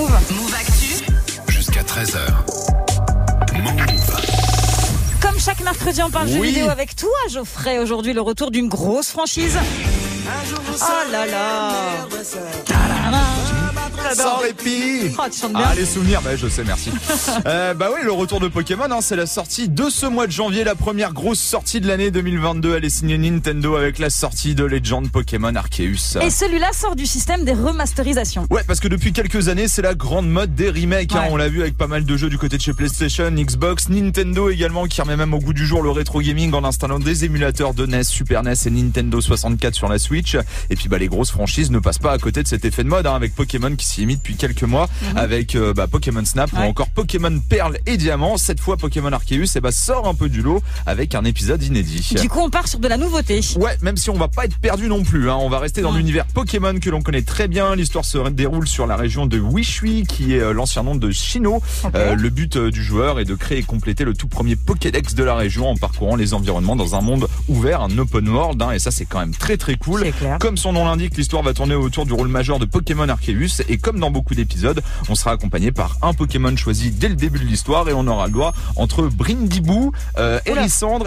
Move. Move Actu. Jusqu'à 13h. Move. Comme chaque mercredi, on parle jeux Oui. vidéo avec toi, Geoffrey. Aujourd'hui, le retour d'une grosse franchise. Oh là là Sans répit Oh, tu chantes bien. Ah les souvenirs, bah je sais, merci. euh, bah oui, le retour de Pokémon, hein, c'est la sortie de ce mois de janvier, la première grosse sortie de l'année 2022. Elle est signée Nintendo avec la sortie de Legend Pokémon Arceus. Et celui-là sort du système des remasterisations. Ouais, parce que depuis quelques années, c'est la grande mode des remakes. hein. On l'a vu avec pas mal de jeux du côté de chez PlayStation, Xbox, Nintendo également, qui remet même au goût du jour le rétro gaming en installant des émulateurs de NES, Super NES et Nintendo 64 sur la Switch. Et puis bah les grosses franchises ne passent pas à côté de cet effet de mode, hein, avec Pokémon qui s'y est mis depuis quelques mois, avec euh, bah, Pokémon Snap ou Mhm. Encore Pokémon Perle et Diamant. Cette fois, Pokémon Arceus et bah, sort un peu du lot avec un épisode inédit. Du coup, on part sur de la nouveauté. Ouais, même si on va pas être perdu non plus. Hein. On va rester dans l'univers Pokémon que l'on connaît très bien. L'histoire se déroule sur la région de Wishui, qui est euh, l'ancien nom de Shino. Euh, le but du joueur est de créer et compléter le tout premier Pokédex de la région en parcourant les environnements dans un monde ouvert, un open world. hein. et ça, c'est quand même très très cool. Comme son nom l'indique, l'histoire va tourner autour du rôle majeur de Pokémon Arceus et comme dans beaucoup d'épisodes, on sera accompagné par un Pokémon choisi dès le début de l'histoire et on aura le droit entre Brindibou, euh,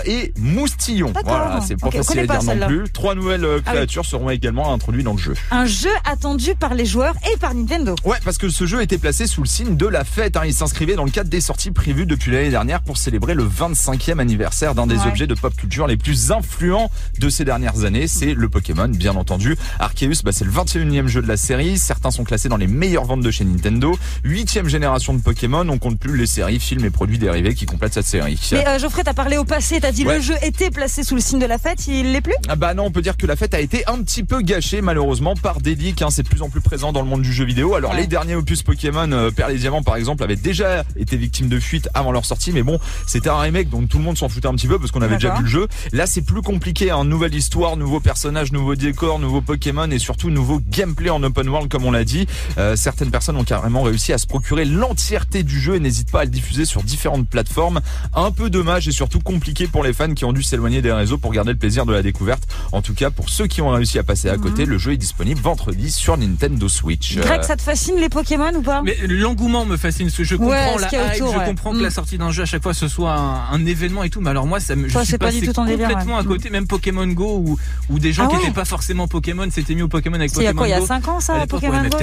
et Moustillon. Voilà, c'est pas facile à dire non plus. Trois nouvelles euh, Ah oui. créatures seront également introduites dans le jeu. Un jeu attendu par les joueurs et par Nintendo. Ouais, parce que ce jeu était placé sous le signe de la fête. hein. Il s'inscrivait dans le cadre des sorties prévues depuis l'année dernière pour célébrer le 25e anniversaire d'un des Ouais. objets de pop culture les plus influents de ces dernières années. C'est le Pokémon, bien entendu. Arceus, bah, c'est le 21e jeu de la série. Certains sont classés dans les meilleures ventes de chez Nintendo. Huitième génération de Pokémon. On compte plus les séries, films et produits dérivés qui complètent cette série. Mais euh, Geoffrey, t'as parlé au passé, t'as dit Ouais. le jeu était placé sous le signe de la fête, il l'est plus? Ah bah non, on peut dire que la fête a été un petit peu gâchée malheureusement par des leaks. hein. C'est de plus en plus présent dans le monde du jeu vidéo. Alors Ouais. les derniers opus Pokémon, euh, Perle et Diamant par exemple, avaient déjà été victimes de fuites avant leur sortie. Mais bon, c'était un remake donc tout le monde s'en foutait un petit peu parce qu'on avait déjà vu le jeu. Là c'est plus compliqué. Hein. Nouvelle histoire, nouveaux personnages, nouveaux décors, nouveaux Pokémon et surtout nouveau gameplay en open world comme on l'a dit. Euh, certaines personnes ont carrément réussi à se procurer l'entièreté du jeu et n'hésitent pas à le diffuser sur différentes plateformes. Un peu dommage et surtout compliqué pour les fans qui ont dû s'éloigner des réseaux pour garder le plaisir de la découverte. En tout cas, pour ceux qui ont réussi à passer à côté, le jeu est disponible vendredi sur Nintendo Switch. Mhm. Greg, Euh, ça te fascine les Pokémon ou pas? Mais l'engouement me fascine. parce que Je Ouais, comprends ce la hype, autour, je ouais. comprends que Mm. la sortie d'un jeu à chaque fois ce soit un, un événement et tout. Mais alors moi, ça me, je Toi, suis pas passé du tout délire, complètement ouais. à côté. Même Pokémon Go ou ou des gens Ah qui ouais. n'étaient pas forcément Pokémon s'étaient mis au Pokémon avec C'est il y a Pokémon quoi, il y a Go. 5 ans ça, Pokémon Go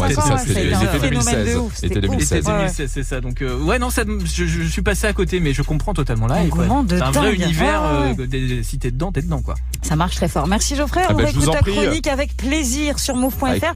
y a peut-être 4, cinq ans, ouais, 5 c'est ça, c'était- c'était un c'était phénomène de 2016. ouf. C'était C'était 2016. C'était ouf, ouais. 2016, c'est ça. Donc euh, ouais non, ça, je, je suis passé à côté, mais je comprends totalement là. C'est un vrai univers. Ouais. euh, si t'es dedans, t'es dedans quoi. Ça marche très fort. Merci Geoffrey, Ah on bah, en ta chronique avec plaisir sur move.fr.